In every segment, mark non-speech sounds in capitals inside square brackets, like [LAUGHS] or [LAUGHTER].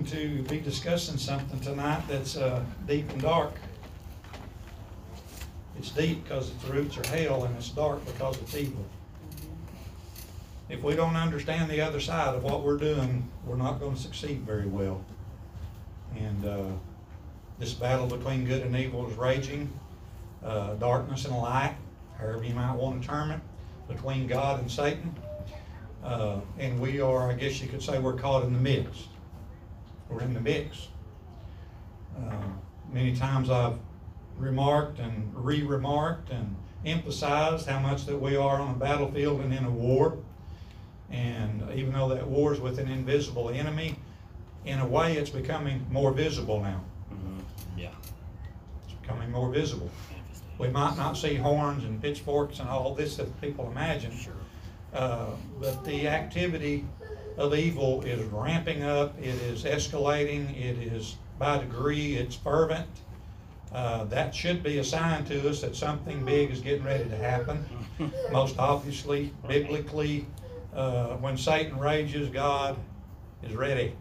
going to be discussing something tonight that's uh, deep and dark. It's deep because its roots are hell, and it's dark because it's evil. If we don't understand the other side of what we're doing, we're not going to succeed very well. And uh, this battle between good and evil is raging, uh, darkness and light, however you might want to term it, between God and Satan. Uh, and we are, I guess you could say, we're caught in the mix. We're in the mix. Uh, many times I've remarked and re-remarked and emphasized how much that we are on a battlefield and in a war. And even though that war is with an invisible enemy, in a way it's becoming more visible now. Mhm. Yeah. It's becoming more visible. We might not see horns and pitchforks and all this that people imagine. Sure. Uh, but the activity of evil is ramping up, it is escalating, it is by degree, it's fervent. Uh, that should be a sign to us that something big is getting ready to happen. [LAUGHS] Most obviously, biblically, uh, when Satan rages, God is ready.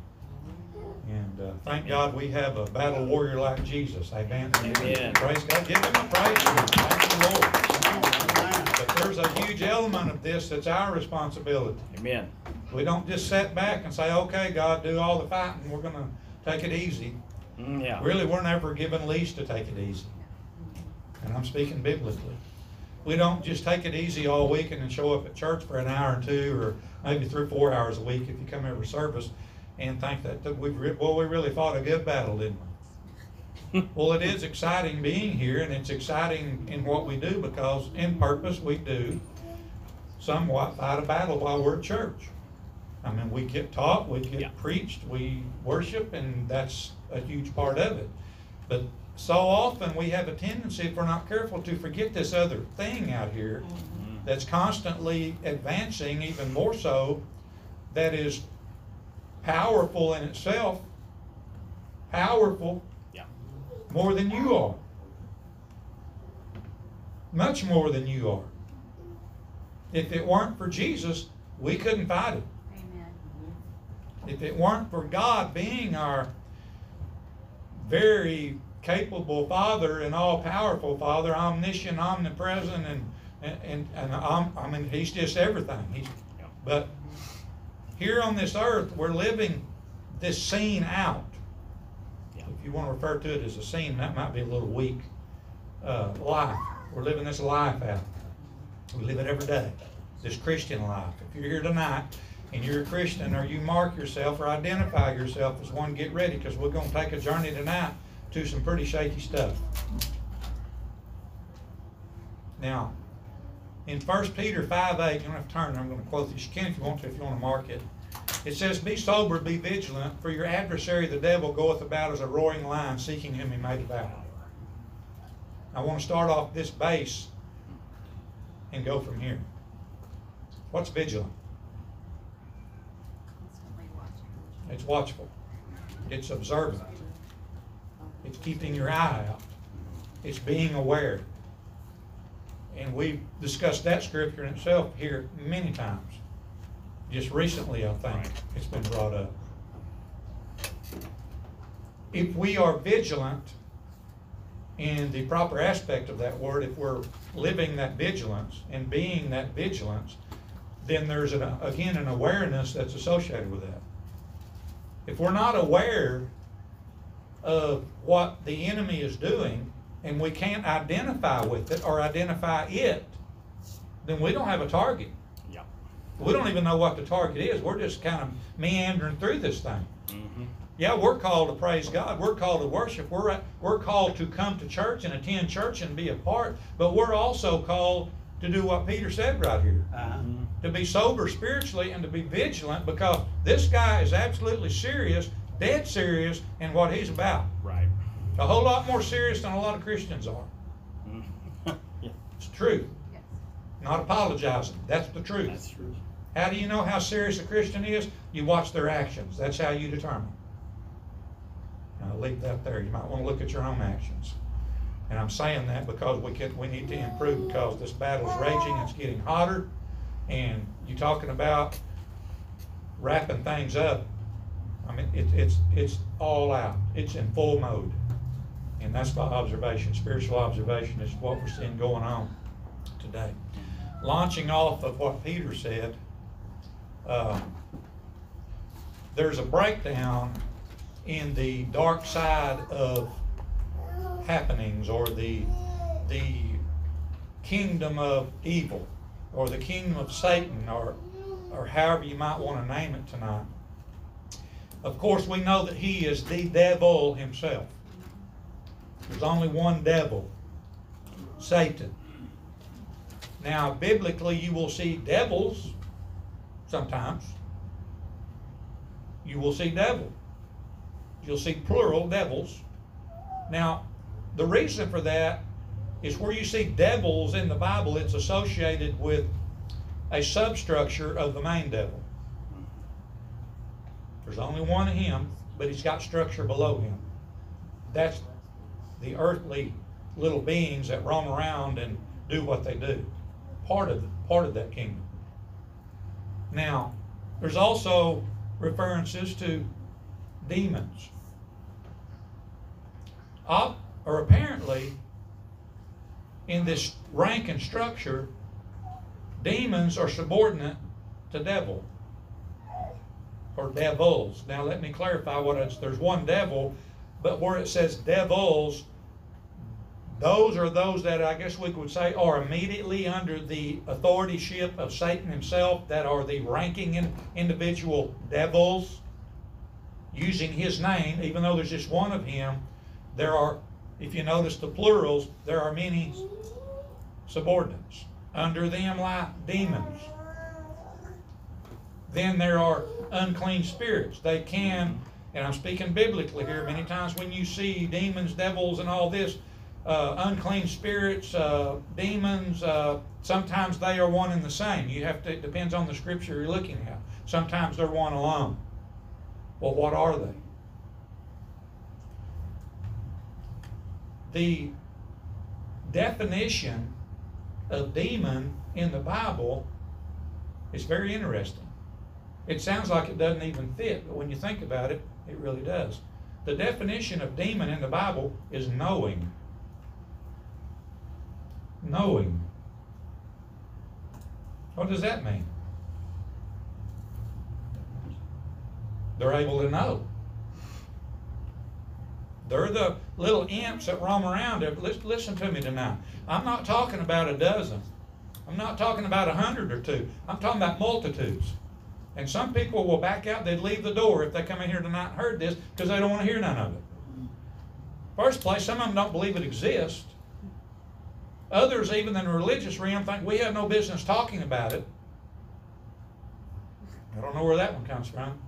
And uh, thank God we have a battle warrior like Jesus. Amen. Amen. Praise God. Give him a praise. Thank the Lord. But there's a huge element of this that's our responsibility. Amen. We don't just sit back and say, okay, God, do all the fighting. We're going to take it easy. Mm, yeah. Really, we're never given leash to take it easy. And I'm speaking biblically. We don't just take it easy all week and then show up at church for an hour or two or maybe three or four hours a week if you come every service and think that, re- well, we really fought a good battle, didn't we? [LAUGHS] Well, it is exciting being here, and it's exciting in what we do because, in purpose, we do somewhat fight a battle while we're at church. I mean, we get taught, we get Yeah. preached, we worship, and that's a huge part of it. But so often we have a tendency, if we're not careful, to forget this other thing out here Mhm. that's constantly advancing, even more so, that is powerful in itself, powerful Yeah. more than you are. Much more than you are. If it weren't for Jesus, we couldn't fight it. If it weren't for God being our very capable Father and all powerful Father, omniscient, omnipresent, and and, and, and um, I mean, He's just everything. He's, but here on this earth, we're living this scene out. Yeah. If you want to refer to it as a scene, that might be a little weak. Uh, life. We're living this life out. We live it every day. This Christian life. If you're here tonight and you're a Christian or you mark yourself or identify yourself as one, get ready because we're going to take a journey tonight to some pretty shaky stuff. Now, in 1 Peter 5 8, you don't have to turn I'm going to quote this. You can if you want to, if you want to mark it. It says, Be sober, be vigilant, for your adversary the devil goeth about as a roaring lion, seeking whom he may devour. I want to start off this base and go from here. What's vigilant? Constantly watching. It's watchful. It's observant. It's keeping your eye out. It's being aware. And we've discussed that scripture in itself here many times. Just recently, I think, it's been brought up. If we are vigilant in the proper aspect of that word, if we're living that vigilance and being that vigilance, then there's an, again an awareness that's associated with that. If we're not aware of what the enemy is doing and we can't identify with it or identify it, then we don't have a target. Yeah. We don't even know what the target is. We're just kind of meandering through this thing. Mm-hmm. Yeah, we're called to praise God. We're called to worship. We're, we're called to come to church and attend church and be a part. But we're also called to do what Peter said right here Uh-huh. To be sober spiritually and to be vigilant because this guy is absolutely serious, dead serious in what he's about. Right. A whole lot more serious than a lot of Christians are. Mhm. [LAUGHS] yeah. It's true. Yes. Not apologizing. That's the truth. That's true. How do you know how serious a Christian is? You watch their actions. That's how you determine. Now, I'll leave that there. You might want to look at your own actions. And I'm saying that because we can, we need to improve because this battle's raging. It's getting hotter. And you're talking about wrapping things up. I mean, it, it's, it's all out. It's in full mode. And that's by observation. Spiritual observation is what we're seeing going on today. Launching off of what Peter said, uh, there's a breakdown in the dark side of happenings or the the kingdom of evil or the kingdom of Satan or or however you might want to name it tonight. Of course, we know that he is the devil himself. There's only one devil, Satan. Now, biblically, you will see devils sometimes. You will see devil. You'll see plural devils. Now, the reason for that is where you see devils in the Bible, it's associated with a substructure of the main devil. There's only one of him, but he's got structure below him. That's the earthly little beings that roam around and do what they do. Part of part of that kingdom. Now, there's also references to demons. Up, or apparently, in this rank and structure, demons are subordinate to devil or devils. Now, let me clarify what it's. There's one devil, but where it says devils, those are those that I guess we could say are immediately under the authorship of Satan himself, that are the ranking in, individual devils using his name, even though there's just one of him, there are, if you notice the plurals, there are many subordinates. Under them lie demons. Then there are unclean spirits. They can, and I'm speaking biblically here, many times when you see demons, devils, and all this, uh, unclean spirits, uh, demons, uh, sometimes they are one and the same. You have to, it depends on the scripture you're looking at. Sometimes they're one alone. Well, what are they? The definition of demon in the Bible is very interesting. It sounds like it doesn't even fit, but when you think about it, it really does. The definition of demon in the Bible is knowing. Knowing. What does that mean? They're able to know. They're the little imps that roam around. Listen to me tonight. I'm not talking about a dozen. I'm not talking about a hundred or two. I'm talking about multitudes. And some people will back out. They'd leave the door if they come in here tonight and heard this because they don't want to hear none of it. First place, some of them don't believe it exists. Others, even in the religious realm, think we have no business talking about it. I don't know where that one comes from.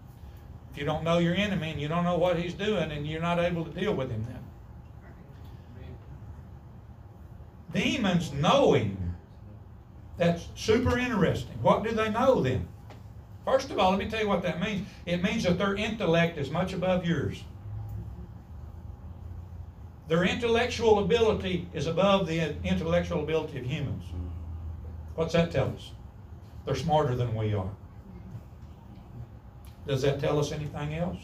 If you don't know your enemy and you don't know what he's doing and you're not able to deal with him then. Demons knowing. That's super interesting. What do they know then? First of all, let me tell you what that means. It means that their intellect is much above yours. Their intellectual ability is above the intellectual ability of humans. What's that tell us? They're smarter than we are. Does that tell us anything else?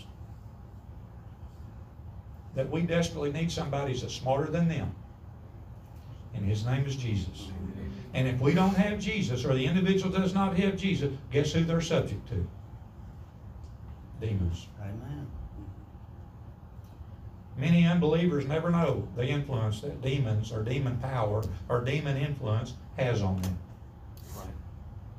That we desperately need somebody that's smarter than them. And his name is Jesus. And if we don't have Jesus, or the individual does not have Jesus, guess who they're subject to? Demons. Amen. Many unbelievers never know the influence that demons or demon power or demon influence has on them.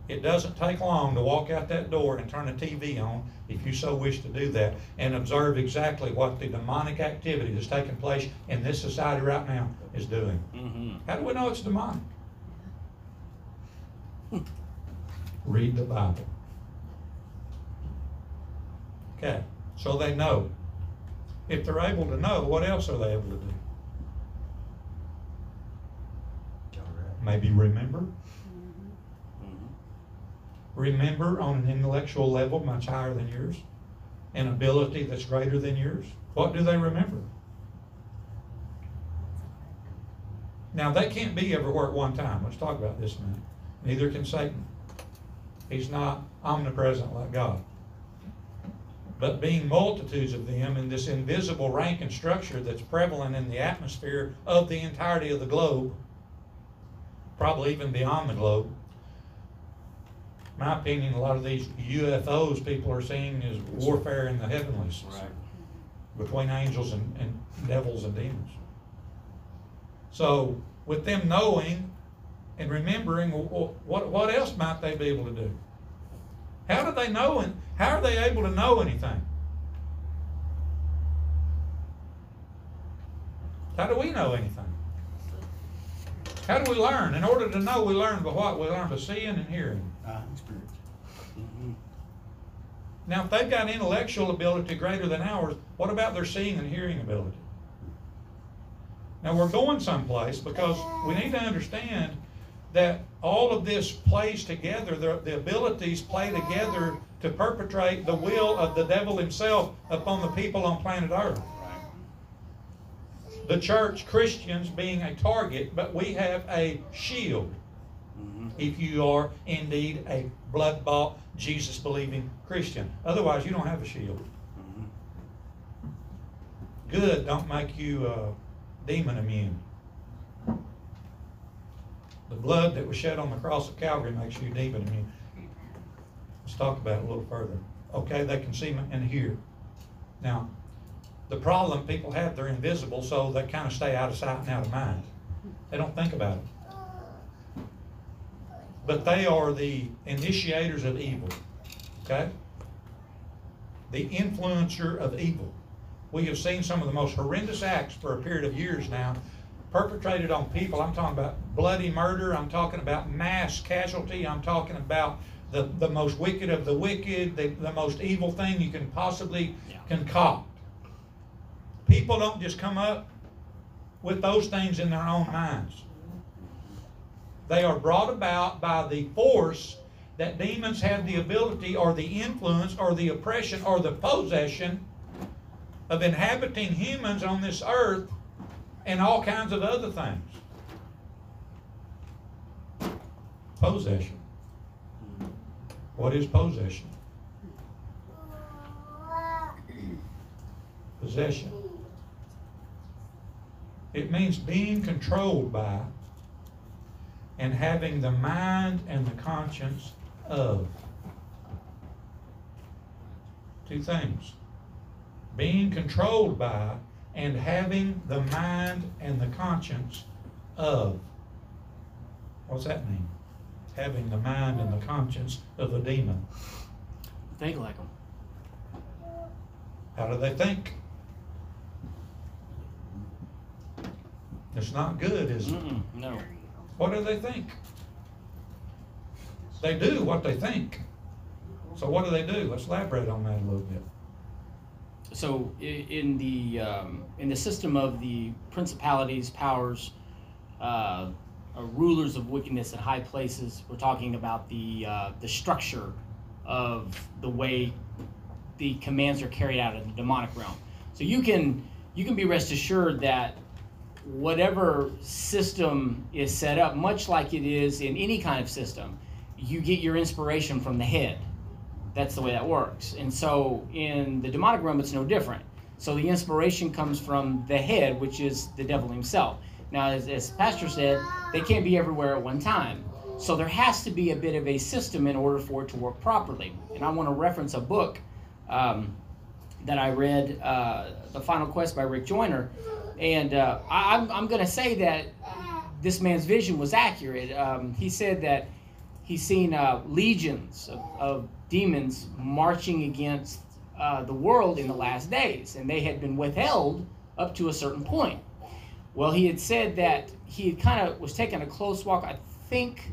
Right. It doesn't take long to walk out that door and turn the TV on, if you so wish to do that, and observe exactly what the demonic activity that's taking place in this society right now is doing. Mm-hmm. How do we know it's demonic? Read the Bible. Okay, so they know. If they're able to know, what else are they able to do? Maybe remember? Remember on an intellectual level much higher than yours, an ability that's greater than yours? What do they remember? Now, they can't be everywhere at one time. Let's talk about this a minute. Neither can Satan. He's not omnipresent like God. but being multitudes of them in this invisible rank and structure that's prevalent in the atmosphere of the entirety of the globe, probably even beyond the globe. My opinion, a lot of these UFOs people are seeing is warfare in the heavenlies Right. between angels and, and devils and demons. So, with them knowing and remembering, wh- wh- what, what else might they be able to do? How do they know and how are they able to know anything? How do we know anything? How do we learn? In order to know, we learn by what? We learn by seeing and hearing. Experience. Mhm. Now, if they've got intellectual ability greater than ours, what about their seeing and hearing ability? Now, we're going someplace because we need to understand that all of this plays together, the, the abilities play together to perpetrate the will of the devil himself upon the people on planet Earth. The church, Christians being a target, but we have a shield Mhm. if you are indeed a blood bought, Jesus believing Christian. Otherwise, you don't have a shield. Mhm. Good don't make you uh, demon immune. The blood that was shed on the cross of Calvary makes you demon immune. Let's talk about it a little further. Okay, they can see and hear. Now, the problem people have, they're invisible, so they kind of stay out of sight and out of mind. They don't think about it. But they are the initiators of evil. Okay? The influencer of evil. We have seen some of the most horrendous acts for a period of years now perpetrated on people. I'm talking about bloody murder. I'm talking about mass casualty. I'm talking about the, the most wicked of the wicked, the, the most evil thing you can possibly Yeah. concoct. People don't just come up with those things in their own minds. They are brought about by the force that demons have the ability or the influence or the oppression or the possession of inhabiting humans on this earth and all kinds of other things. Possession. What is possession? Possession. It means being controlled by and having the mind and the conscience of. Two things. Being controlled by and having the mind and the conscience of. What's that mean? Having the mind and the conscience of a demon. Think like them. How do they think? It's not good, is it? Mm-mm. No. What do they think? They do what they think. So what do they do? Let's elaborate on that a little bit. So in the um, in the system of the principalities, powers, uh, rulers of wickedness in high places, we're talking about the uh, the structure of the way the commands are carried out in the demonic realm. So you can you can be rest assured that whatever system is set up, much like it is in any kind of system, you get your inspiration from the head. That's the way that works. And so in the demonic realm, it's no different. So the inspiration comes from the head, which is the devil himself. Now, as, as Pastor said, they can't be everywhere at one time. So there has to be a bit of a system in order for it to work properly. And I want to reference a book um, that I read, uh, The Final Quest by Rick Joyner. And uh, I, I'm, I'm going to say that this man's vision was accurate. Um, he said that he's seen uh, legions of, of demons marching against uh, the world in the last days, and they had been withheld up to a certain point. Well, he had said that he kind of was taking a close walk. I think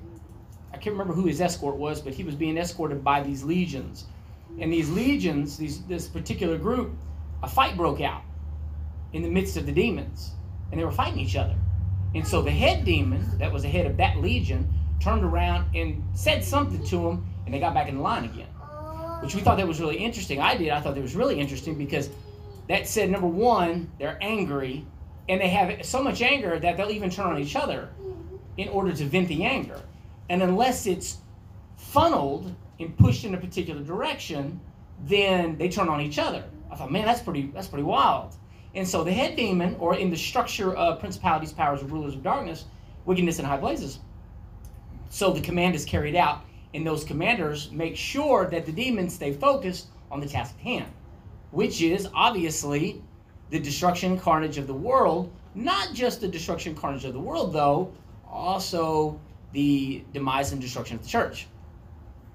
I can't remember who his escort was, but he was being escorted by these legions, and these legions, these this particular group, a fight broke out in the midst of the demons, and they were fighting each other. And so the head demon, that was the head of that legion, turned around and said something to him, and they got back in line again. Which we thought that was really interesting. I did. I thought that was really interesting because that said, number one, they're angry, and they have so much anger that they'll even turn on each other in order to vent the anger. And unless it's funneled and pushed in a particular direction, then they turn on each other. I thought, man, that's pretty that's pretty wild. And so the head demon, or in the structure of principalities, powers, and rulers of darkness, wickedness in high places. So the command is carried out, and those commanders make sure that the demons stay focused on the task at hand, which is obviously the destruction and carnage of the world. Not just the destruction and carnage of the world, though, also the demise and destruction of the church,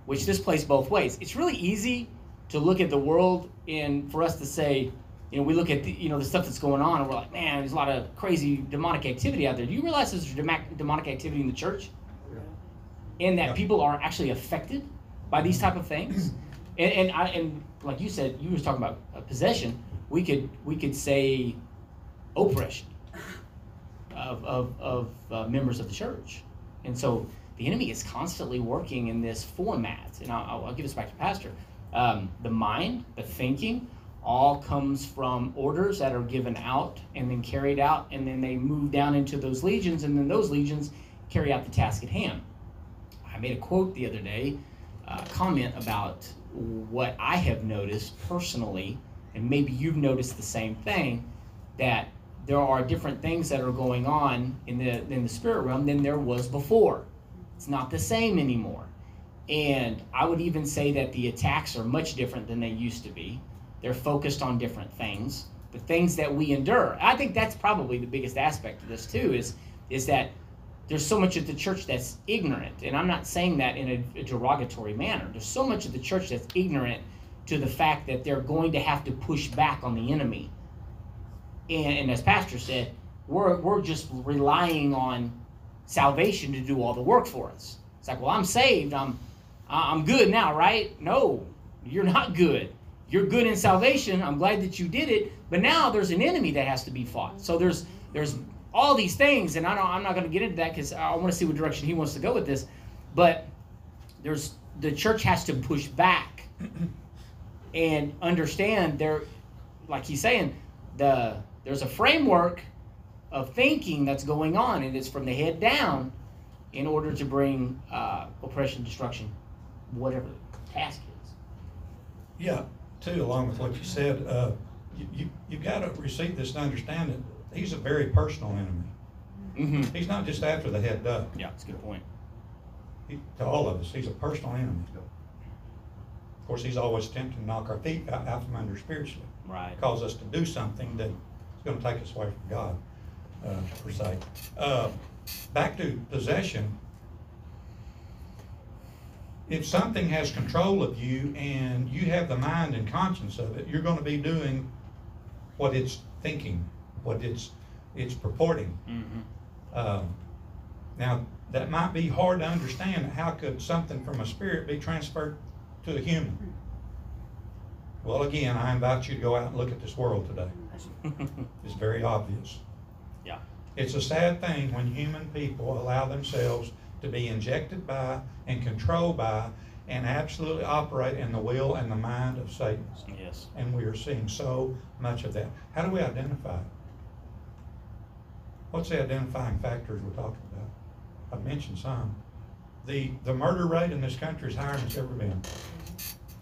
which this plays both ways. It's really easy to look at the world and for us to say, you know, we look at the, you know the stuff that's going on and we're like, man, there's a lot of crazy demonic activity out there. Do you realize there's demonic demonic activity in the church? And that Yeah. people are actually affected by these type of things. And, and I and like you said, you was talking about uh, possession. We could we could say oppression of of, of uh, members of the church, and so the enemy is constantly working in this format. And I'll, I'll give this back to Pastor. Um, the mind, the thinking, all comes from orders that are given out and then carried out, and then they move down into those legions, and then those legions carry out the task at hand. I made a quote the other day, uh, comment about what I have noticed personally, and maybe you've noticed the same thing, that there are different things that are going on in the in the spirit realm than there was before. It's not the same anymore. And I would even say that the attacks are much different than they used to be. They're focused on different things, the things that we endure. I think that's probably the biggest aspect of this too is is that there's so much of the church that's ignorant, and I'm not saying that in a, a derogatory manner. There's so much of the church that's ignorant to the fact that they're going to have to push back on the enemy. And, and as Pastor said, we're, we're just relying on salvation to do all the work for us. It's like, well, I'm saved. I'm I'm good now, right? No, you're not good. You're good in salvation. I'm glad that you did it, but now there's an enemy that has to be fought. So there's there's all these things, and I don't, I'm not going to get into that because I want to see what direction he wants to go with this. But there's the church has to push back [CLEARS THROAT] and understand there, like he's saying, the there's a framework of thinking that's going on, and it's from the head down in order to bring uh, oppression, destruction, whatever the task is. Yeah, too, along with what you said, uh, you, you, you've got to receive this and understand that he's a very personal enemy. Mm-hmm. He's not just after the head duck. Yeah, that's a good point. He, to all of us, he's a personal enemy. Of course, he's always tempting to knock our feet out, out from under spiritually, Right. cause us to do something that's going to take us away from God, uh, per se. Uh, back to possession. If something has control of you and you have the mind and conscience of it, you're going to be doing what it's thinking, what it's it's purporting. Mm-hmm. Um, now, that might be hard to understand. How could something from a spirit be transferred to a human? Well, again, I invite you to go out and look at this world today. [LAUGHS] It's very obvious. yeah. It's a sad thing when human people allow themselves to be injected by and controlled by and absolutely operate in the will and the mind of Satan. Yes. And we are seeing so much of that. How do we identify? What's the identifying factors we're talking about? I've mentioned some. The, the murder rate in this country is higher than it's ever been.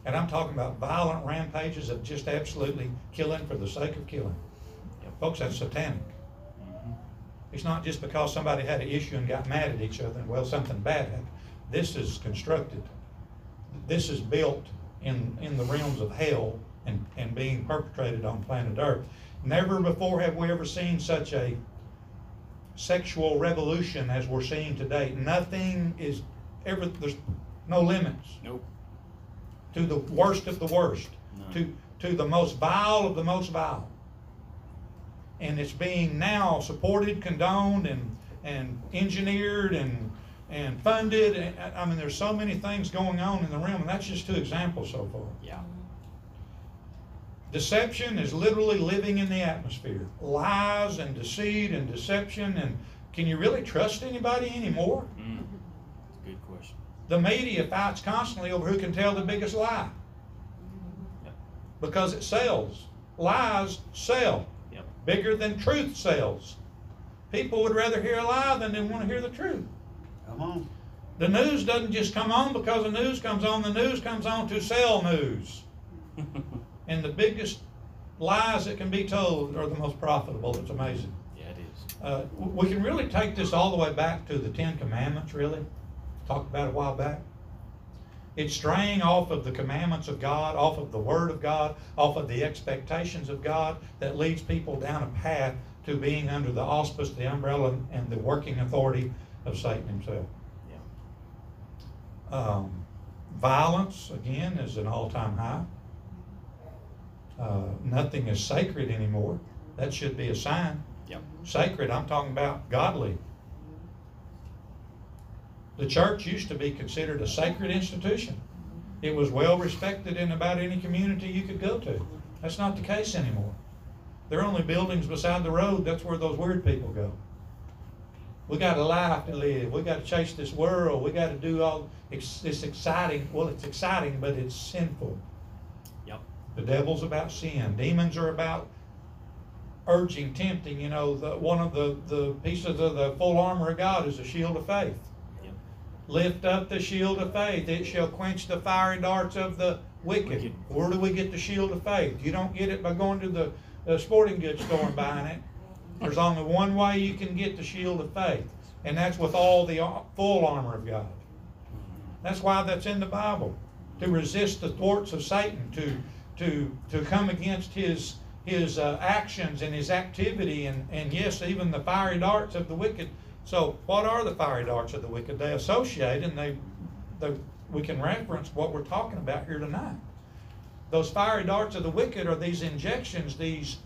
And I'm talking about violent rampages of just absolutely killing for the sake of killing. Yep. Folks, that's satanic. It's not just because somebody had an issue and got mad at each other and, well, something bad happened. This is constructed. This is built in, in the realms of hell and, and being perpetrated on planet Earth. Never before have we ever seen such a sexual revolution as we're seeing today. Nothing is ever, there's no limits Nope. to the worst of the worst, None. to, to the most vile of the most vile. And it's being now supported, condoned, and, and engineered, and, and funded. And, I mean, there's so many things going on in the realm, and that's just two examples so far. Yeah. Deception is literally living in the atmosphere. Lies and deceit and deception, and can you really trust anybody anymore? Mm. Good question. The media fights constantly over who can tell the biggest lie. Yep. Because it sells. Lies sell. Bigger than truth sells. People would rather hear a lie than they want to hear the truth. Come on. The news doesn't just come on because the news comes on. The news comes on to sell news. [LAUGHS] And the biggest lies that can be told are the most profitable. It's amazing. yeah, it is. Uh, we can really take this all the way back to the Ten Commandments, really. Talked about a while back. It's straying off of the commandments of God, off of the Word of God, off of the expectations of God that leads people down a path to being under the auspice, the umbrella, and the working authority of Satan himself. Yeah. Um, violence, again, is an all time high. Uh, nothing is sacred anymore. That should be a sign. Yep. Sacred, I'm talking about godly. The church used to be considered a sacred institution. It was well respected in about any community you could go to. That's not the case anymore. There are only buildings beside the road, that's where those weird people go. We got a life to live. We got to chase this world. We got to do all it's, it's exciting. Well, it's exciting, but it's sinful. Yep. The devil's about sin. Demons are about urging, tempting. You know, the, one of the, the pieces of the full armor of God is a shield of faith. Lift up the shield of faith. It shall quench the fiery darts of the wicked. Wicked. Where do we get the shield of faith? You don't get it by going to the, the sporting goods store and buying it. There's only one way you can get the shield of faith, and that's with all the full armor of God. That's why that's in the Bible. To resist the thwarts of Satan, to to to come against his his uh, actions and his activity, and and yes, even the fiery darts of the wicked. So, what are the fiery darts of the wicked? They associate, and they, they we can reference what we're talking about here tonight. Those fiery darts of the wicked are these injections, these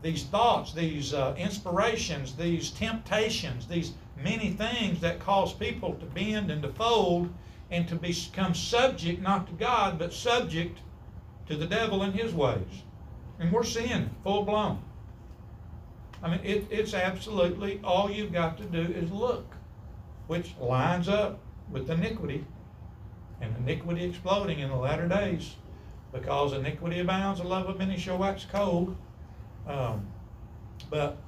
these thoughts, these uh, inspirations, these temptations, these many things that cause people to bend and to fold and to become subject not to God, but subject to the devil and his ways. And we're seeing full blown. I mean, it, it's absolutely all you've got to do is look, which lines up with iniquity and iniquity exploding in the latter days. Because iniquity abounds, the love of many shall wax cold. Um, but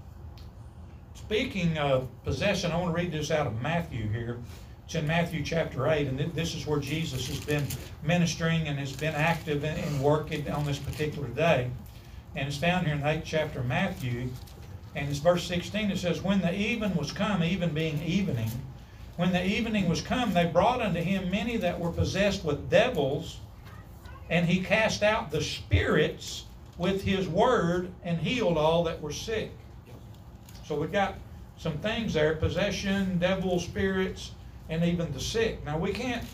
speaking of possession, I want to read this out of Matthew here. It's in Matthew chapter 8, and this is where Jesus has been ministering and has been active in working on this particular day. And it's found here in the 8th chapter of Matthew. And it's verse 16. It says, When the even was come, even being evening, when the evening was come, they brought unto him many that were possessed with devils, and he cast out the spirits with his word and healed all that were sick. So we got some things there possession, devil, spirits, and even the sick. Now we can't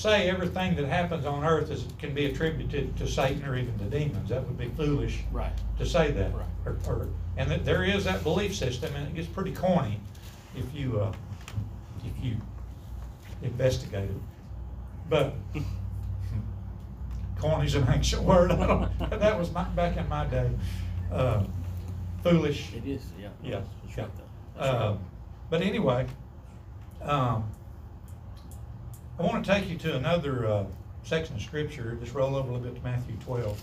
say everything that happens on earth is, can be attributed to Satan or even to demons. That would be foolish Right. to say that. Right. Or, or, and that there is that belief system, and it gets pretty corny if you uh, if you investigate it. But [LAUGHS] corny's an ancient word. [LAUGHS] That was my, back in my day. Uh, foolish. It is. Yeah. Yeah, yeah. right. Uh, but anyway, um, I want to take you to another uh, section of scripture. Just roll over a little bit to Matthew 12.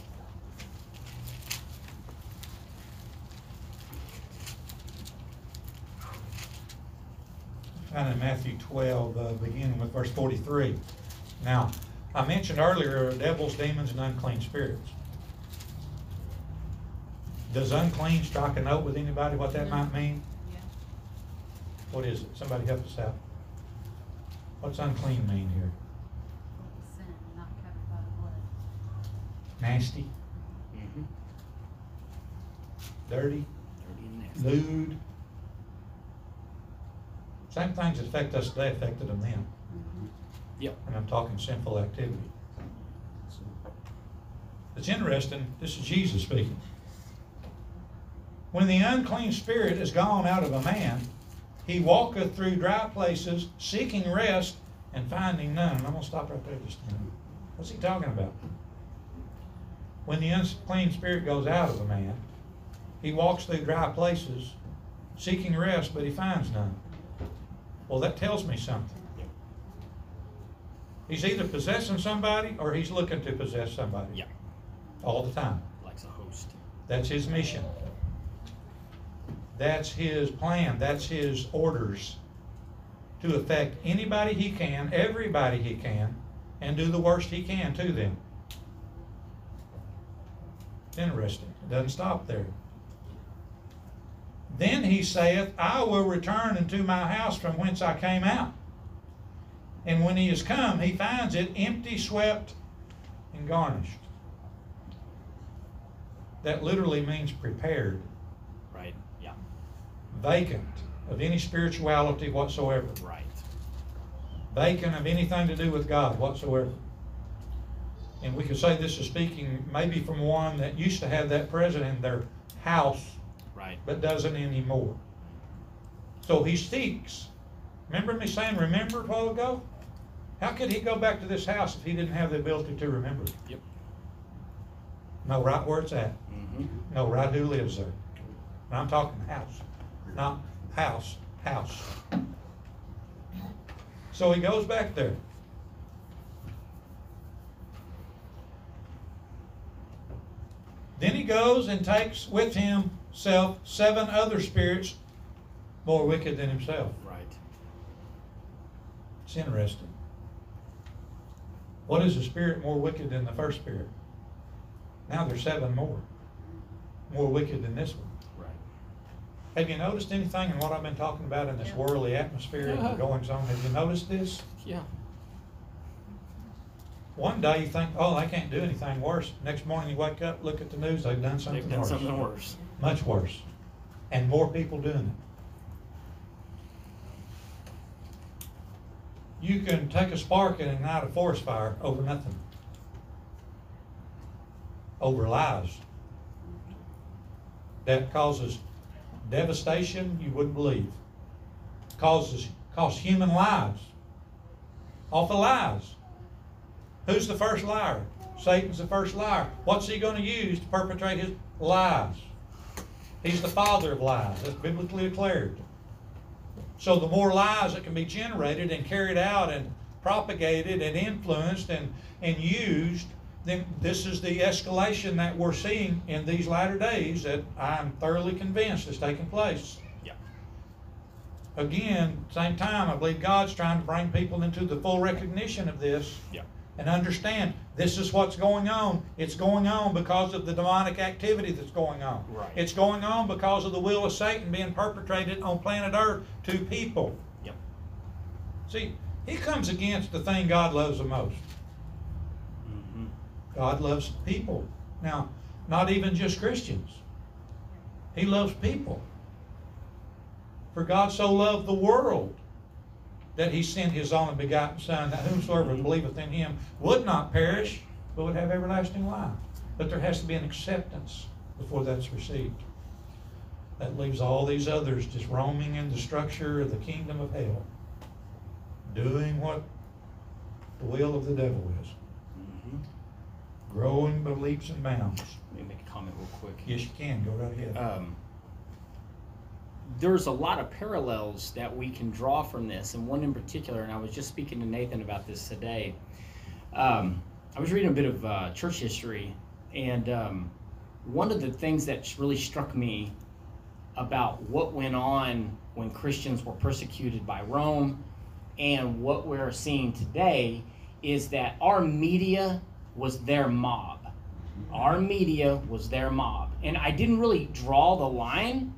Found in Matthew 12, uh, beginning with verse 43. Now, I mentioned earlier devils, demons, and unclean spirits. Does unclean strike a note with anybody what that might mean? Yeah. What is it? Somebody help us out. What's unclean mean here? Sin, not covered by the blood. Nasty, Mhm. dirty, Dirty and nasty. lewd. Same things that affect us today affected them then. Mhm. Yep. And I'm talking sinful activity. It's interesting, this is Jesus speaking. When the unclean spirit is gone out of a man, he walketh through dry places, seeking rest and finding none. I'm going to stop right there just a minute. What's he talking about? When the unclean spirit goes out of a man, he walks through dry places, seeking rest, but he finds none. Well, that tells me something. He's either possessing somebody or he's looking to possess somebody. Yeah. All the time. Likes a host. That's his mission. That's his plan. That's his orders to affect anybody he can, everybody he can, and do the worst he can to them. Interesting. It doesn't stop there. Then he saith, I will return into my house from whence I came out. And when he is come, he finds it empty, swept, and garnished. That literally means prepared. Vacant of any spirituality whatsoever, Right. vacant of anything to do with God whatsoever. And we could say this is speaking maybe from one that used to have that present in their house Right. but doesn't anymore. So he seeks. Remember me saying remember a while ago? How could he go back to this house if he didn't have the ability to remember it? Yep. Know right where it's at. Mm-hmm. Know right who lives there. And I'm talking house, not house, house. So he goes back there. Then he goes and takes with himself seven other spirits more wicked than himself. Right. It's interesting. What is a spirit more wicked than the first spirit? Now there's seven more. More wicked than this one. Have you noticed anything in what I've been talking about in this worldly atmosphere and the goings on? Have you noticed this? Yeah. One day you think, oh, they can't do anything worse. Next morning you wake up, look at the news, they've done something They've done worse. something worse. Much worse. And more people doing it. You can take a spark and ignite a forest fire over nothing. Over lies. That causes devastation you wouldn't believe. Causes costs human lives. Of lies. Who's the first liar? Satan's the first liar. What's he going to use to perpetrate his lies? He's the father of lies. That's biblically declared. So the more lies that can be generated and carried out and propagated and influenced and, and used, then this is the escalation that we're seeing in these latter days that I'm thoroughly convinced is taking place. Yeah. Again, same time, I believe God's trying to bring people into the full recognition of this Yeah. and understand this is what's going on. It's going on because of the demonic activity that's going on. Right. It's going on because of the will of Satan being perpetrated on planet Earth to people. Yep. See, he comes against the thing God loves the most. God loves people. Now, not even just Christians. He loves people. For God so loved the world that he sent his only begotten Son, that whomsoever believeth in him would not perish, but would have everlasting life. But there has to be an acceptance before that's received. That leaves all these others just roaming in the structure of the kingdom of hell, doing what the will of the devil is. Growing by leaps and bounds. Let me make a comment real quick. Yes, you can. Go right ahead. um, there's a lot of parallels that we can draw from this, and one in particular, and I was just speaking to Nathan about this today. Um, I was reading a bit of uh, church history, and um, one of the things that really struck me about what went on when Christians were persecuted by Rome and what we're seeing today is that our media was their mob. Our media was their mob. And I didn't really draw the line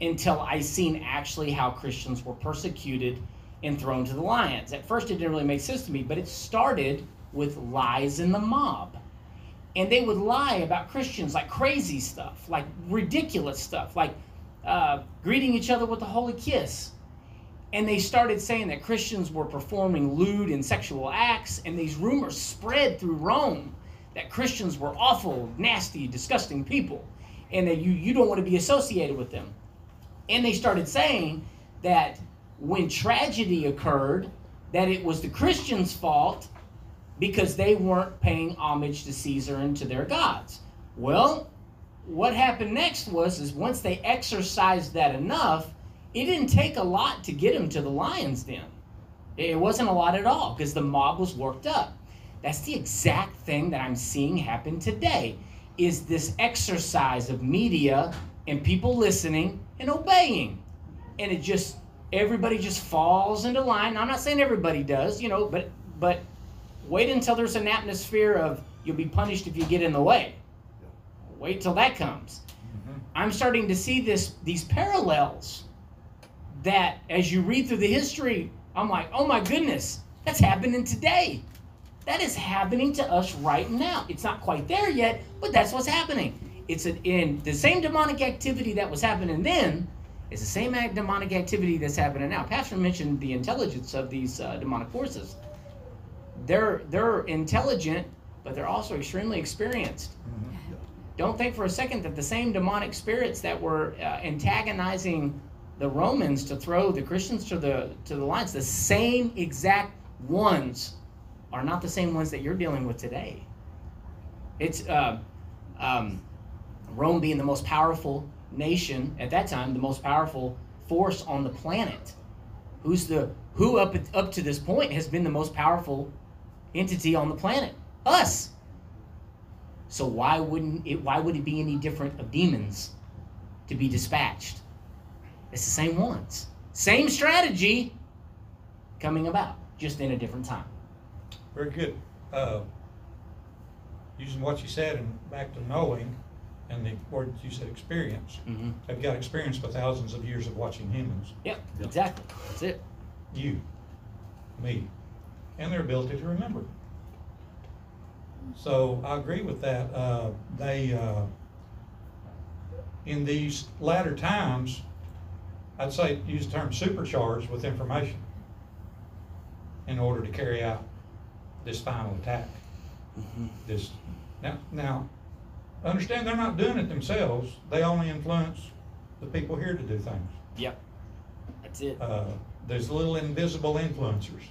until I seen actually how Christians were persecuted and thrown to the lions. At first, it didn't really make sense to me, but it started with lies in the mob. And they would lie about Christians like crazy stuff, like ridiculous stuff, like uh, greeting each other with a holy kiss. And they started saying that Christians were performing lewd and sexual acts, and these rumors spread through Rome that Christians were awful, nasty, disgusting people, and that you, you don't want to be associated with them. And they started saying that when tragedy occurred, that it was the Christians' fault because they weren't paying homage to Caesar and to their gods. Well, what happened next was is once they exercised that enough, it didn't take a lot to get them to the lion's den. It wasn't a lot at all because the mob was worked up. That's the exact thing that I'm seeing happen today is this exercise of media and people listening and obeying. And it just everybody just falls into line. Now, I'm not saying everybody does, you know, but but wait until there's an atmosphere of you'll be punished if you get in the way. Wait till that comes. Mm-hmm. I'm starting to see this these parallels that as you read through the history, I'm like, oh my goodness, that's happening today. That is happening to us right now. It's not quite there yet, but that's what's happening. It's an, in the same demonic activity that was happening then is the same demonic activity that's happening now. Pastor mentioned the intelligence of these uh, demonic forces. They're they're intelligent, but they're also extremely experienced. Don't think for a second that the same demonic spirits that were uh, antagonizing the Romans to throw the Christians to the to the lions, the same exact ones are not the same ones that you're dealing with today. It's uh, um, Rome being the most powerful nation at that time, the most powerful force on the planet. Who's the who up up to this point has been the most powerful entity on the planet? Us. So why wouldn't it? Why would it be any different of demons to be dispatched? It's the same ones, same strategy coming about, just in a different time. Very good. Uh, Using what you said and back to knowing, and the word you said experience. Mm-hmm. They've got experience for thousands of years of watching humans. Yep, exactly. That's it. You, me, and their ability to remember. So I agree with that. Uh, they, uh, in these latter times, I'd say use the term supercharged with information in order to carry out this final attack. This now, now, understand they're not doing it themselves. They only influence the people here to do things. Yep. That's it. Uh, there's little invisible influencers,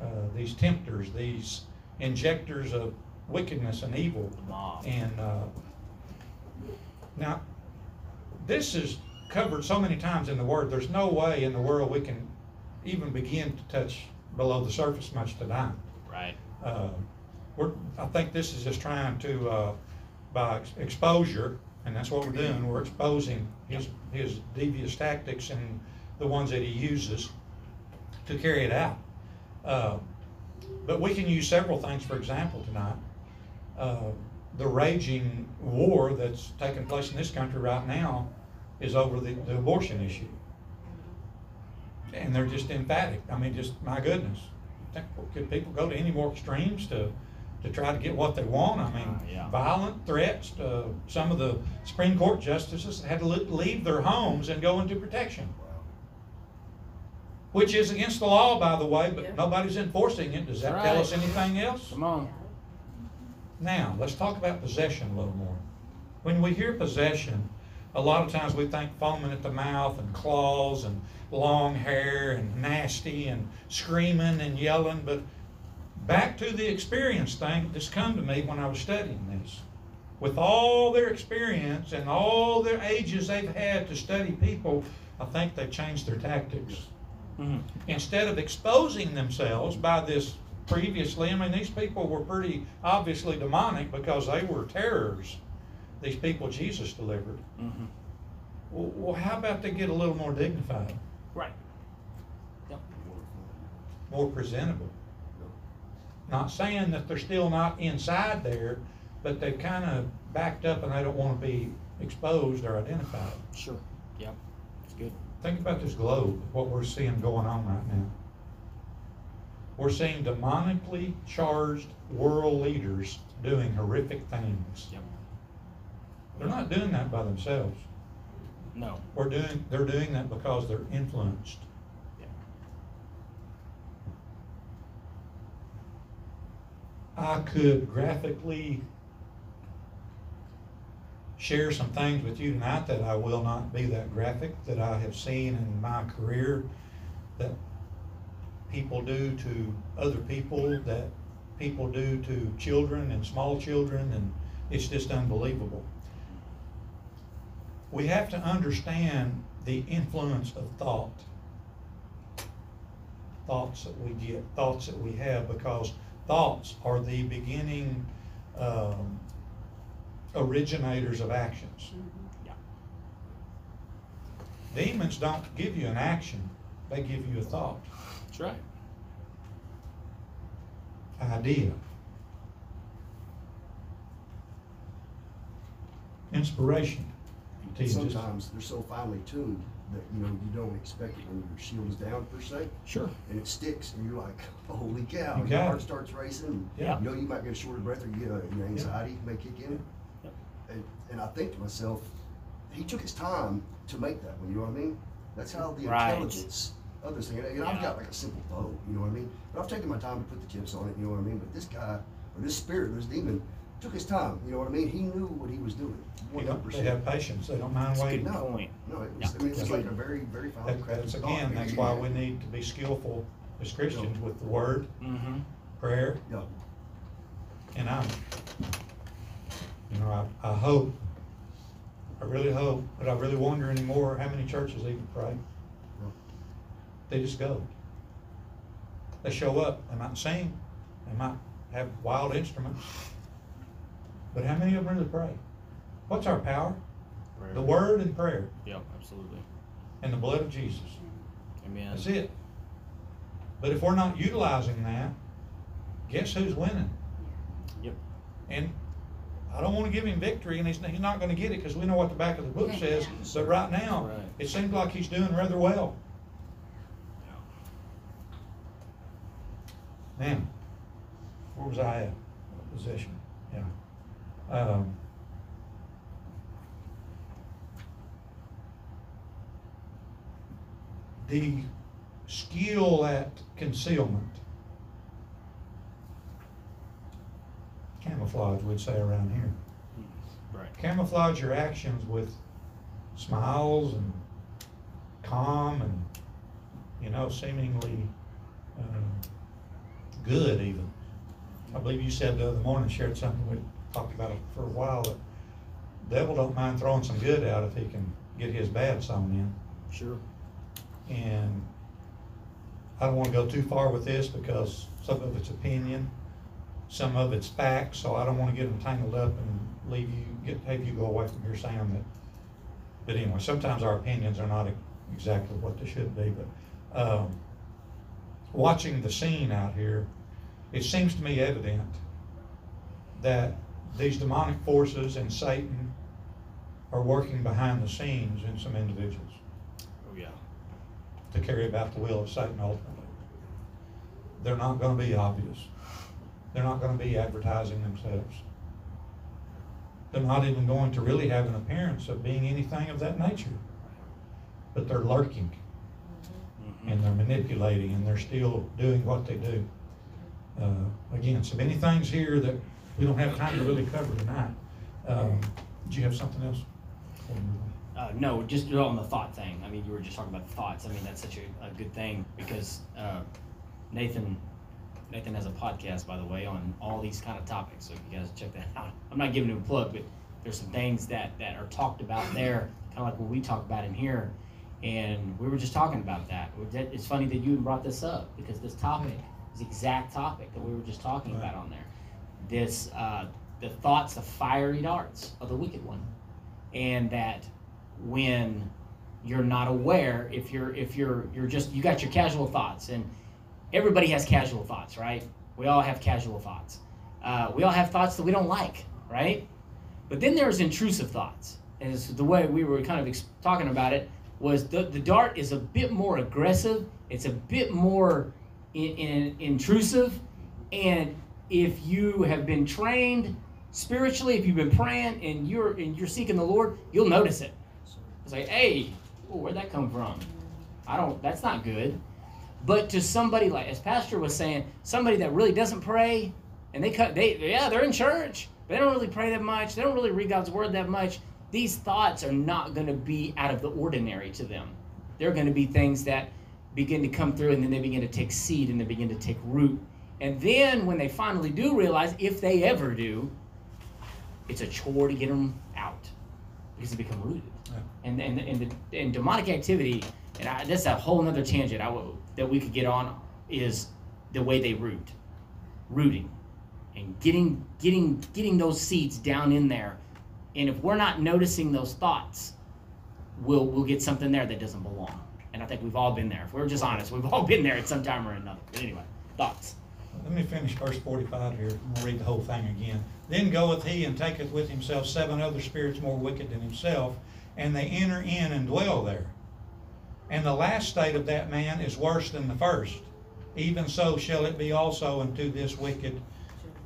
uh, these tempters, these injectors of wickedness and evil. And uh, now, this is covered so many times in the Word. There's no way in the world we can even begin to touch below the surface much tonight. Right. Uh, we're, I think this is just trying to, uh, by ex- exposure, and that's what we're doing, we're exposing his, his devious tactics and the ones that he uses to carry it out. Uh, But we can use several things, for example, tonight. Uh, The raging war that's taking place in this country right now is over the, the abortion issue. And they're just emphatic, I mean, just, my goodness. Think- Could people go to any more extremes to, to try to get what they want? I mean, Uh, yeah. violent threats to some of the Supreme Court justices had to leave their homes and go into protection. Which is against the law, by the way, but nobody's enforcing it. Does that tell us anything else? Come on. Now, let's talk about possession a little more. When we hear possession, a lot of times we think foaming at the mouth and claws and long hair and nasty and screaming and yelling, but back to the experience thing, this come to me when I was studying this. With all their experience and all their ages they've had to study people, I think they've changed their tactics Mhm. instead of exposing themselves by this previously, I mean, these people were pretty obviously demonic because they were terrors, these people Jesus delivered. Mhm. Well, well, how about they get a little more dignified, Right. Yep. more presentable? Not saying that they're still not inside there, but they've kind of backed up and they don't want to be exposed or identified. Sure. Yep. It's good. Think about this globe, what we're seeing going on right now. We're seeing demonically charged world leaders doing horrific things. Yep. They're not doing that by themselves. No. We're doing, they're doing that because they're influenced. Yep. I could graphically share some things with you tonight that I will not be that graphic, that I have seen in my career that people do to other people, that people do to children and small children, and it's just unbelievable. We have to understand the influence of thought. Thoughts that we get, thoughts that we have, because thoughts are the beginning um, originators of actions. Yeah. Demons don't give you an action, they give you a thought, That's right. idea. inspiration. Just- Sometimes they're so finely tuned that, you know, you don't expect it when your shield is down per se, Sure. and it sticks, and you're like, [LAUGHS] holy cow, You your got heart it. starts racing. and Yeah. You know, you might get a short of breath, or you get, a- you know, anxiety may kick in. Yep. And, and I think to myself, he took his time to make that one, you know what I mean? That's how the Right. intelligence of this thing, and and I've Yeah. got like a simple bow, you know what I mean? But I've taken my time to put the tips on it, you know what I mean? But this guy, or this spirit, this demon, took his time, you know what I mean? He knew what he was doing, You one don't, they have percent. patience, they don't mind That's waiting. good No. point. No, it was, Yeah. I mean, it's That's like good. a very, very finely That- crafted That's thought. again, that's why we need to be skillful as Christians with the word, Mm-hmm. prayer, Yeah, and I'm, you know, I, I hope, I really hope, but I really wonder anymore, how many churches even pray? yeah. They just go. They show up, they might sing, they might have wild instruments, but how many of them really pray? What's our power? The word and prayer, Yep, absolutely. and the blood of Jesus. Amen. That's it. But if we're not utilizing that, guess who's winning? Yep. And I don't want to give him victory, and he's, he's not going to get it because we know what the back of the book says. But right now, Right. it seems like he's doing rather well. Now, where was I at? What Position, yeah. Um, the skill at concealment. Camouflage, we'd say around here. Right. Camouflage your actions with smiles and calm and, you know, seemingly uh, good even. I believe you said the other morning, shared something, we talked about it for a while, that devil don't mind throwing some good out if he can get his bad sown in. Sure. And I don't wanna go too far with this because some of it's opinion, some of it's facts, so I don't wanna get them tangled up and leave you, get, have you go away from here saying that. But anyway, sometimes our opinions are not exactly what they should be, but, um, watching the scene out here, it seems to me evident that these demonic forces and Satan are working behind the scenes in some individuals Oh, yeah. to carry about the will of Satan ultimately. They're not gonna be obvious. They're not gonna be advertising themselves. They're not even going to really have an appearance of being anything of that nature. But they're lurking Mhm. and they're manipulating and they're still doing what they do. Uh, again, so many things here that we don't have time to really cover tonight. Um, do you have something else? before we move on? Uh, no, just on the thought thing. I mean, you were just talking about the thoughts. I mean, that's such a, a good thing because uh, Nathan Nathan has a podcast, by the way, on all these kind of topics. So if you guys check that out, I'm not giving him a plug, but there's some things that that are talked about there, kind of like what we talk about in here. And we were just talking about that. It's funny that you brought this up because this topic is the exact topic that we were just talking about on there. This uh, the thoughts, of fiery darts of the wicked one, and that when you're not aware if you're if you're you're just you got your casual thoughts. And everybody has casual thoughts right? We all have casual thoughts. Uh, we all have thoughts that we don't like right? But then there's intrusive thoughts. As the way we were kind of ex- talking about it was the, the dart is a bit more aggressive. It's a bit more in, in, intrusive. And if you have been trained spiritually if you've been praying and you're and you're seeking the lord you'll notice it it's like, hey, oh, where'd that come from? I don't. That's not good. But to somebody like, as Pastor was saying, somebody that really doesn't pray, and they cut, they yeah, they're in church, but they don't really pray that much. They don't really read God's word that much. These thoughts are not going to be out of the ordinary to them. They're going to be things that begin to come through, and then they begin to take seed and they begin to take root. And then when they finally do realize, if they ever do, it's a chore to get them out because they become rooted Yeah. and and and, the, and demonic activity, and I, that's a whole nother tangent I w- that we could get on is the way they root, rooting, and getting getting getting those seeds down in there, and if we're not noticing those thoughts, we'll we'll get something there that doesn't belong. And I think we've all been there. If we're just honest, we've all been there at some time or another. But anyway, thoughts. Let me finish verse forty-five here, I'm gonna read the whole thing again. Then goeth he and taketh with himself seven other spirits more wicked than himself, and they enter in and dwell there. And the last state of that man is worse than the first. Even so shall it be also unto this wicked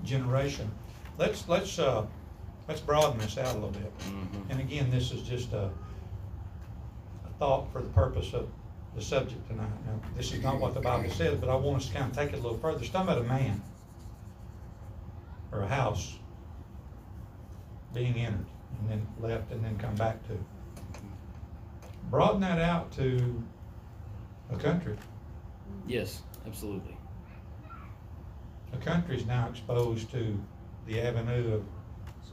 generation. Let's, let's, uh, let's broaden this out a little bit. Mhm. And again, this is just a, a thought for the purpose of the subject tonight. Now, this is not what the Bible says, but I want us to kind of take it a little further. It's talking about a man or a house being entered and then left and then come back to. Broaden that out to a country. Yes, absolutely. A country is now exposed to the avenue of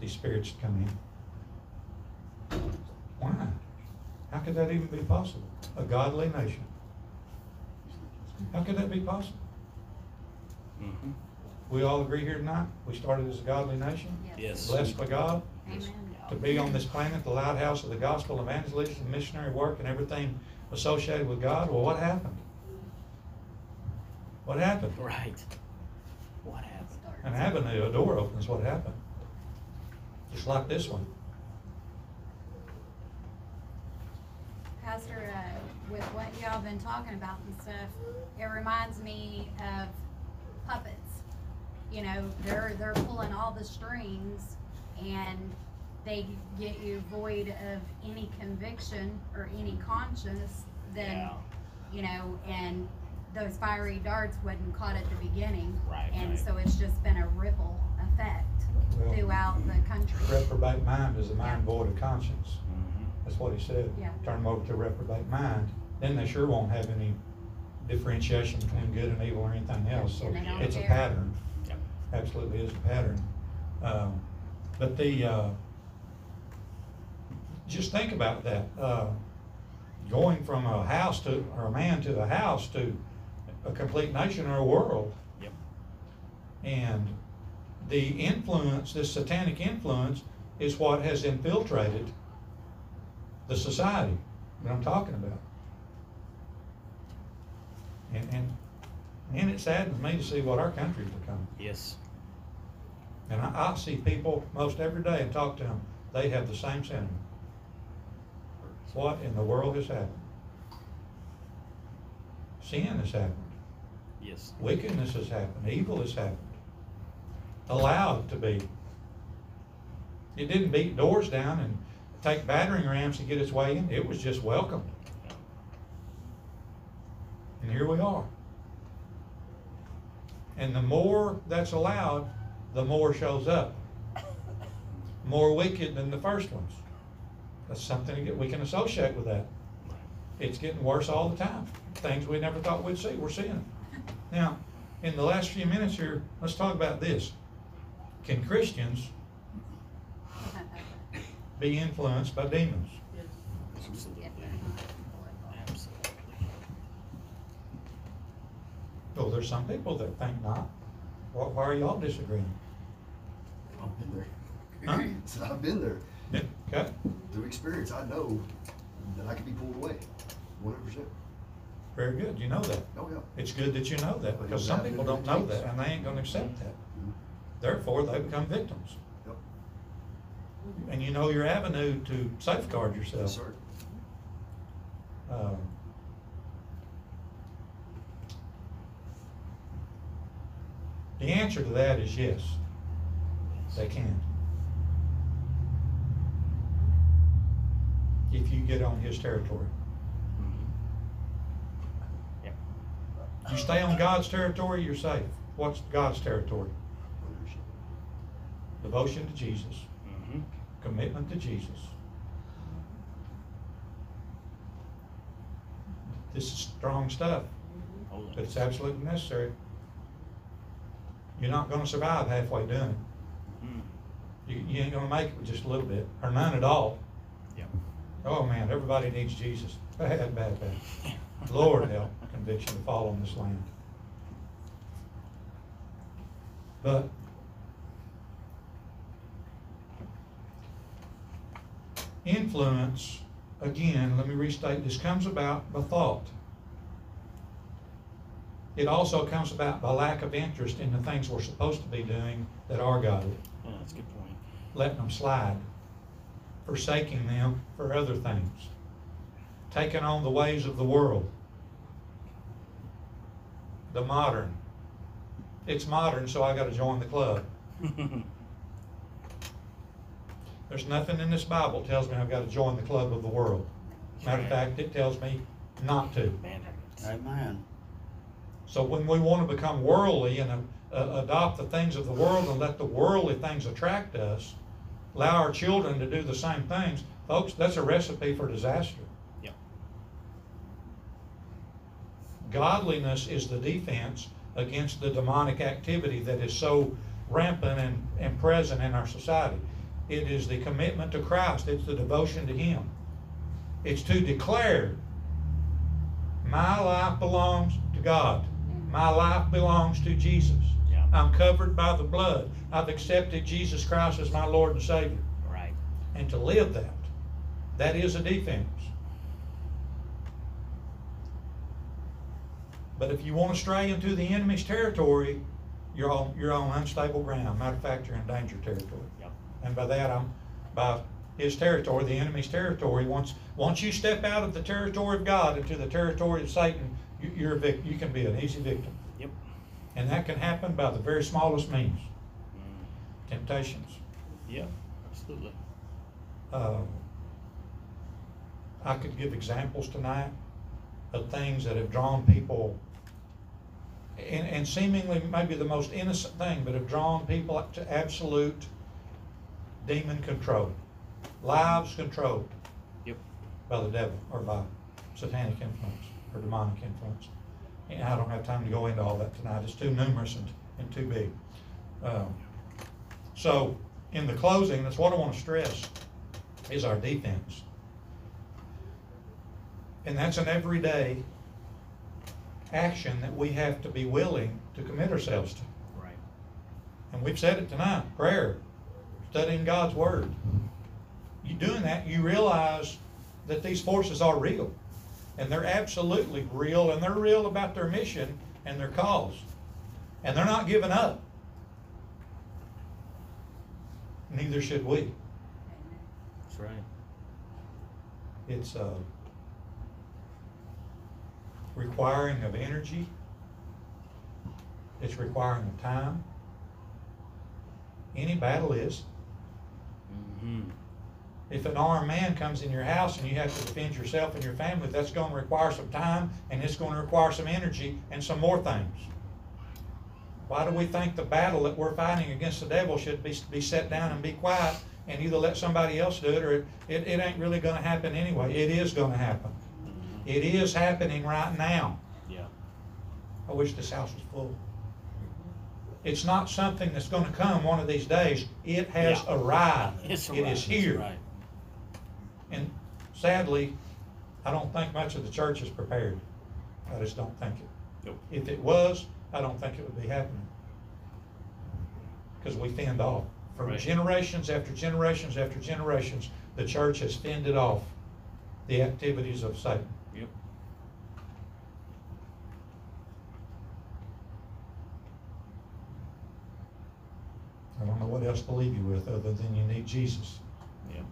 these spirits to come in. Why? How could that even be possible? A godly nation. How could that be possible? Mhm. We all agree here tonight, we started as a godly nation, Yes. blessed by God, Amen. to be on this planet, the lighthouse of the gospel, evangelism, missionary work, and everything associated with God. Well, what happened? What happened? Right. What happened? An avenue, a door opens, what happened? Just like this one. Pastor, uh, with what y'all been talking about and stuff, it reminds me of puppets. You know, they're, they're pulling all the strings and they get you void of any conviction or any conscience, then, Yeah. you know, and those fiery darts wasn't caught at the beginning. Right, And right. so it's just been a ripple effect Well, throughout the country. Reprobate mind is a mind Yeah. void of conscience. That's what he said. Yeah. Turn them over to a reprobate mind, then they sure won't have any differentiation between good and evil or anything else. So And they don't it's a pattern. Yep. Absolutely is a pattern. Um, But the, uh, just think about that. Uh, Going from a house to, or a man to a house to a complete nation or a world. Yep. And the influence, this satanic influence, is what has infiltrated the society that I'm talking about. And, and, and it saddens me to see what our country's become. Yes. And I, I see people most every day and talk to them, they have the same sentiment. What in the world has happened? Sin has happened. Yes. Wickedness has happened, evil has happened, allowed to be. It didn't beat doors down and take battering rams to get its way in, it was just welcomed. And here we are. And the more that's allowed, the more shows up. More wicked than the first ones. That's something that we can associate with that. It's getting worse all the time. Things we never thought we'd see, we're seeing. Now, in the last few minutes here, let's talk about this. Can Christians be influenced by demons? Absolutely. If they're not. Absolutely. Oh, there's some people that think not. Why, why are y'all disagreeing? I've been there. Huh? So [LAUGHS] I've been there. Yeah, Okay, Through experience, I know that I can be pulled away, one hundred percent. very good, you know that. Oh, yeah. It's good that you know that, because some people don't know that, and they ain't gonna accept that. Mhm. Therefore, they become victims. Yep. And you know your avenue to safeguard yourself. Yes, sir. Um, The answer to that is yes, they can. If you get on his territory. Mhm. Yep. You stay on God's territory, you're safe. What's God's territory? Devotion to Jesus. Commitment to Jesus. This is strong stuff. But it's absolutely necessary. You're not gonna survive halfway doing it. You, you ain't gonna make it with just a little bit, or none at all. Yep. Oh, man, everybody needs Jesus. Bad, bad, bad. Lord help conviction to fall on this land. But influence, again, let me restate, this comes about by thought. It also comes about by lack of interest in the things we're supposed to be doing that are godly, Yeah, that's a good point. letting them slide, forsaking them for other things, taking on the ways of the world, the modern. It's modern, so I gotta join the club. [LAUGHS] There's nothing in this Bible tells me I've gotta join the club of the world. Matter of fact, it tells me not to. Man, Amen. So when we want to become worldly and uh, adopt the things of the world and let the worldly things attract us, allow our children to do the same things, folks, that's a recipe for disaster. Yep. Godliness is the defense against the demonic activity that is so rampant and, and present in our society. It is the commitment to Christ, it's the devotion to Him. It's to declare, my life belongs to God. My life belongs to Jesus. Yeah. I'm covered by the blood. I've accepted Jesus Christ as my Lord and Savior. right. And to live that, that is a defense. But if you want to stray into the enemy's territory, you're on, you're on unstable ground. Matter of fact, you're in danger territory. And by that, I'm, by his territory, the enemy's territory, once, once you step out of the territory of God into the territory of Satan, you, you're a vic, you can be an easy victim. Yep. And that can happen by the very smallest means, Mm, temptations. Yep, absolutely. Uh, I could give examples tonight of things that have drawn people, and, and seemingly maybe the most innocent thing, but have drawn people to absolute demon controlled, lives controlled Yep. by the devil or by satanic influence or demonic influence. And I don't have time to go into all that tonight. It's too numerous and, and too big. Um, so, in the closing, that's what I want to stress is our defense. And that's an everyday action that we have to be willing to commit ourselves to. Right. And we've said it tonight, prayer, studying God's Word. You doing that, you realize that these forces are real. And they're absolutely real, and they're real about their mission and their cause. And they're not giving up. Neither should we. That's right. It's uh, requiring of energy. It's requiring of time. Any battle is. Hmm If an armed man comes in your house and you have to defend yourself and your family, that's going to require some time and it's going to require some energy and some more things. Why do we think the battle that we're fighting against the devil should be, be set down and be quiet and either let somebody else do it or it, it, it ain't really going to happen anyway? It is going to happen. It is happening right now. Yeah. I wish this house was full. It's not something that's going to come one of these days. It has Yeah. arrived. [LAUGHS] It's It is here. Right. And sadly, I don't think much of the church is prepared. I just don't think it. Nope. If it was, I don't think it would be happening. Because we fend off. For Right. generations after generations after generations, the church has fended off the activities of Satan. Yep. I don't know what else to leave you with other than you need Jesus. Yep.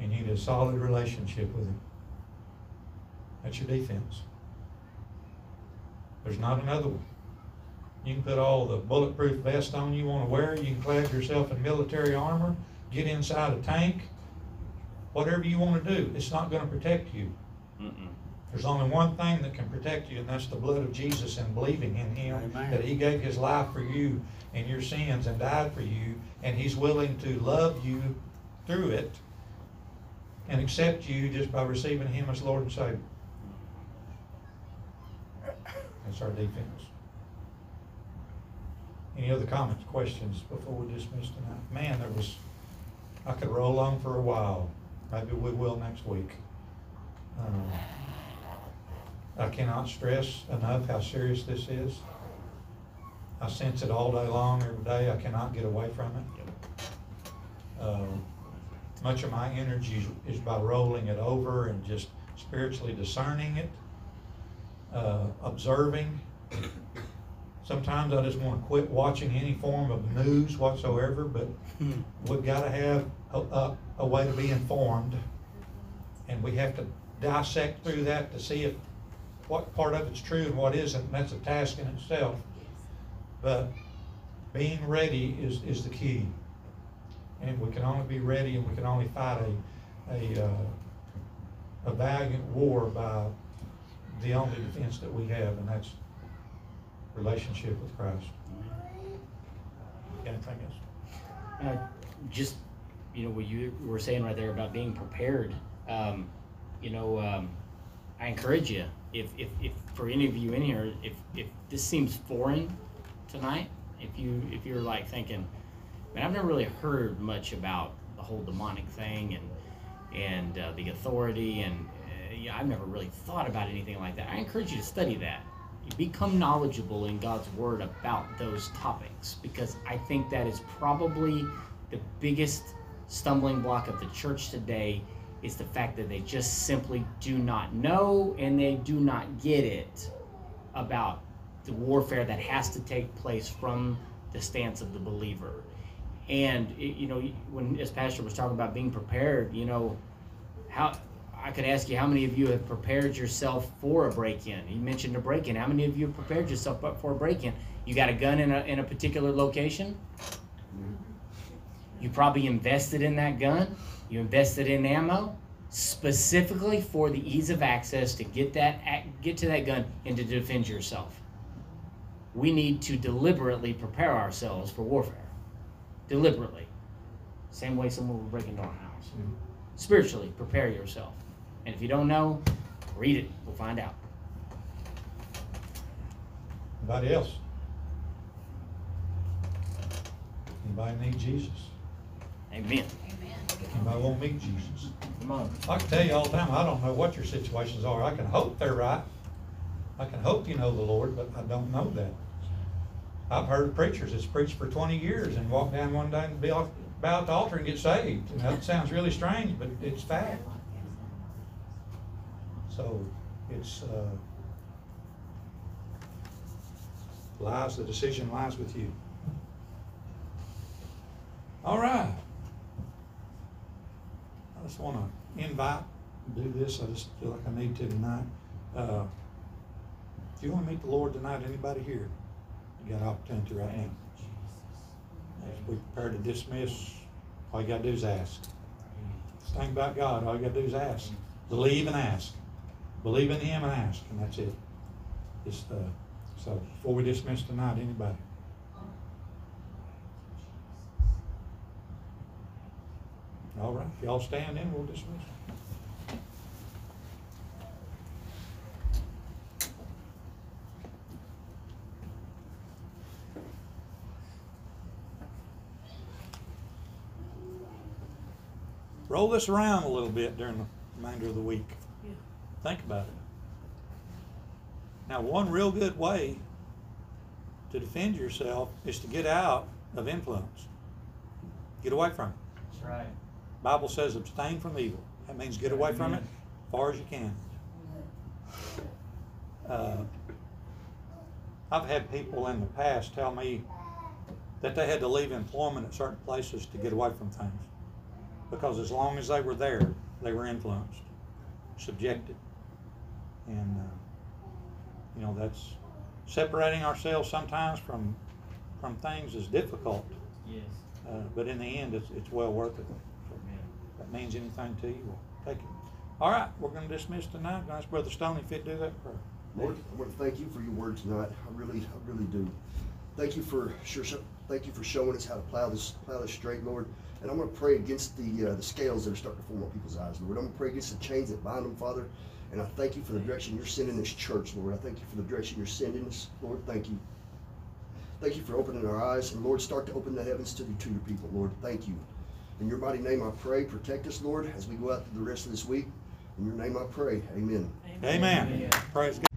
and you need a solid relationship with him. That's your defense. There's not another one. You can put all the bulletproof vest on you want to wear, you can clad yourself in military armor, get inside a tank, whatever you want to do, it's not going to protect you. Mm-mm. There's only one thing that can protect you, and that's the blood of Jesus and believing in Him, Amen. that He gave His life for you and your sins and died for you, and He's willing to love you through it and accept you just by receiving Him as Lord and Savior. That's our defense. Any other comments, questions before we dismiss tonight? Man, there was, I could roll on for a while. Maybe we will next week. Um, I cannot stress enough how serious this is. I sense it all day long, every day. I cannot get away from it. Um, much of my energy is, is by rolling it over and just spiritually discerning it, uh, observing sometimes I just wanna quit watching any form of news whatsoever, but we've gotta have a, a, a way to be informed. And we have to dissect through that to see if, what part of it's true and what isn't, and that's a task in itself. But being ready is, is the key. And we can only be ready and we can only fight a, a, uh, a valiant war by the only defense that we have, and that's relationship with Christ. Anything else? Uh, just, you know, what you were saying right there about being prepared. Um, you know, um, I encourage you, if, if, if for any of you in here, if, if this seems foreign tonight, if you, if you're like thinking, man, I've never really heard much about the whole demonic thing and, and uh, the authority and, uh, yeah, I've never really thought about anything like that. I encourage you to study that. You become knowledgeable in God's Word about those topics because I think that is probably the biggest stumbling block of the church today is the fact that they just simply do not know and they do not get it about the warfare that has to take place from the stance of the believer. And it, you know, when as Pastor was talking about being prepared, you know, how I could ask you how many of you have prepared yourself for a break-in. You mentioned a break-in. How many of you have prepared yourself for a break-in? You got a gun in a in a particular location. You probably invested in that gun. You invested in ammo specifically for the ease of access to get that get to that gun and to defend yourself. We need to deliberately prepare ourselves for warfare. Deliberately. Same way someone will break into our house. Mm-hmm. Spiritually, prepare yourself. And if you don't know, read it. We'll find out. Anybody else? Anybody need Jesus? Amen. Amen. Anybody want to meet Jesus? Come on. I can tell you all the time, I don't know what your situations are. I can hope they're right. I can hope you know the Lord, but I don't know that. I've heard preachers that's preached for twenty years and walk down one day and be off, bow at the altar and get saved. And that sounds really strange, but it's fact. So it's, uh, lies, the decision lies with you. All right. I just wanna invite, do this, I just feel like I need to tonight. Uh, If you wanna meet the Lord tonight, anybody here, you got an opportunity right now. As we prepare to dismiss, all you gotta do is ask. This thing about God, all you gotta do is ask. Believe and ask. Believe in Him and ask, and that's it. Just, uh, so, before we dismiss tonight, anybody? All right, if y'all stand in, we'll dismiss. Roll this around a little bit during the remainder of the week. Think about it. Now, one real good way to defend yourself is to get out of influence. Get away from it. That's right. Bible says abstain from evil. That means get away from it as far as you can. Uh, I've had people in the past tell me that they had to leave employment at certain places to get away from things. Because as long as they were there, they were influenced, subjected. And, uh, you know, that's separating ourselves sometimes from, from things is difficult. Yes. Uh, but in the end, it's, it's well worth it. That means anything to you, well, take it. All right, we're gonna dismiss tonight. Ask Brother Stoney if he'd do that prayer. Lord, I want to thank you for your word tonight. I really, I really do. Thank you for sure. Thank you for showing us how to plow this, plow this straight, Lord. And I'm going to pray against the uh, the scales that are starting to form on people's eyes, Lord. I'm going to pray against the chains that bind them, Father. And I thank you for the direction you're sending this church, Lord. I thank you for the direction you're sending us, Lord. Thank you. Thank you for opening our eyes, and Lord, start to open the heavens to, to your people, Lord. Thank you. In your mighty name, I pray. Protect us, Lord, as we go out through the rest of this week. In your name, I pray. Amen. Amen. Praise God.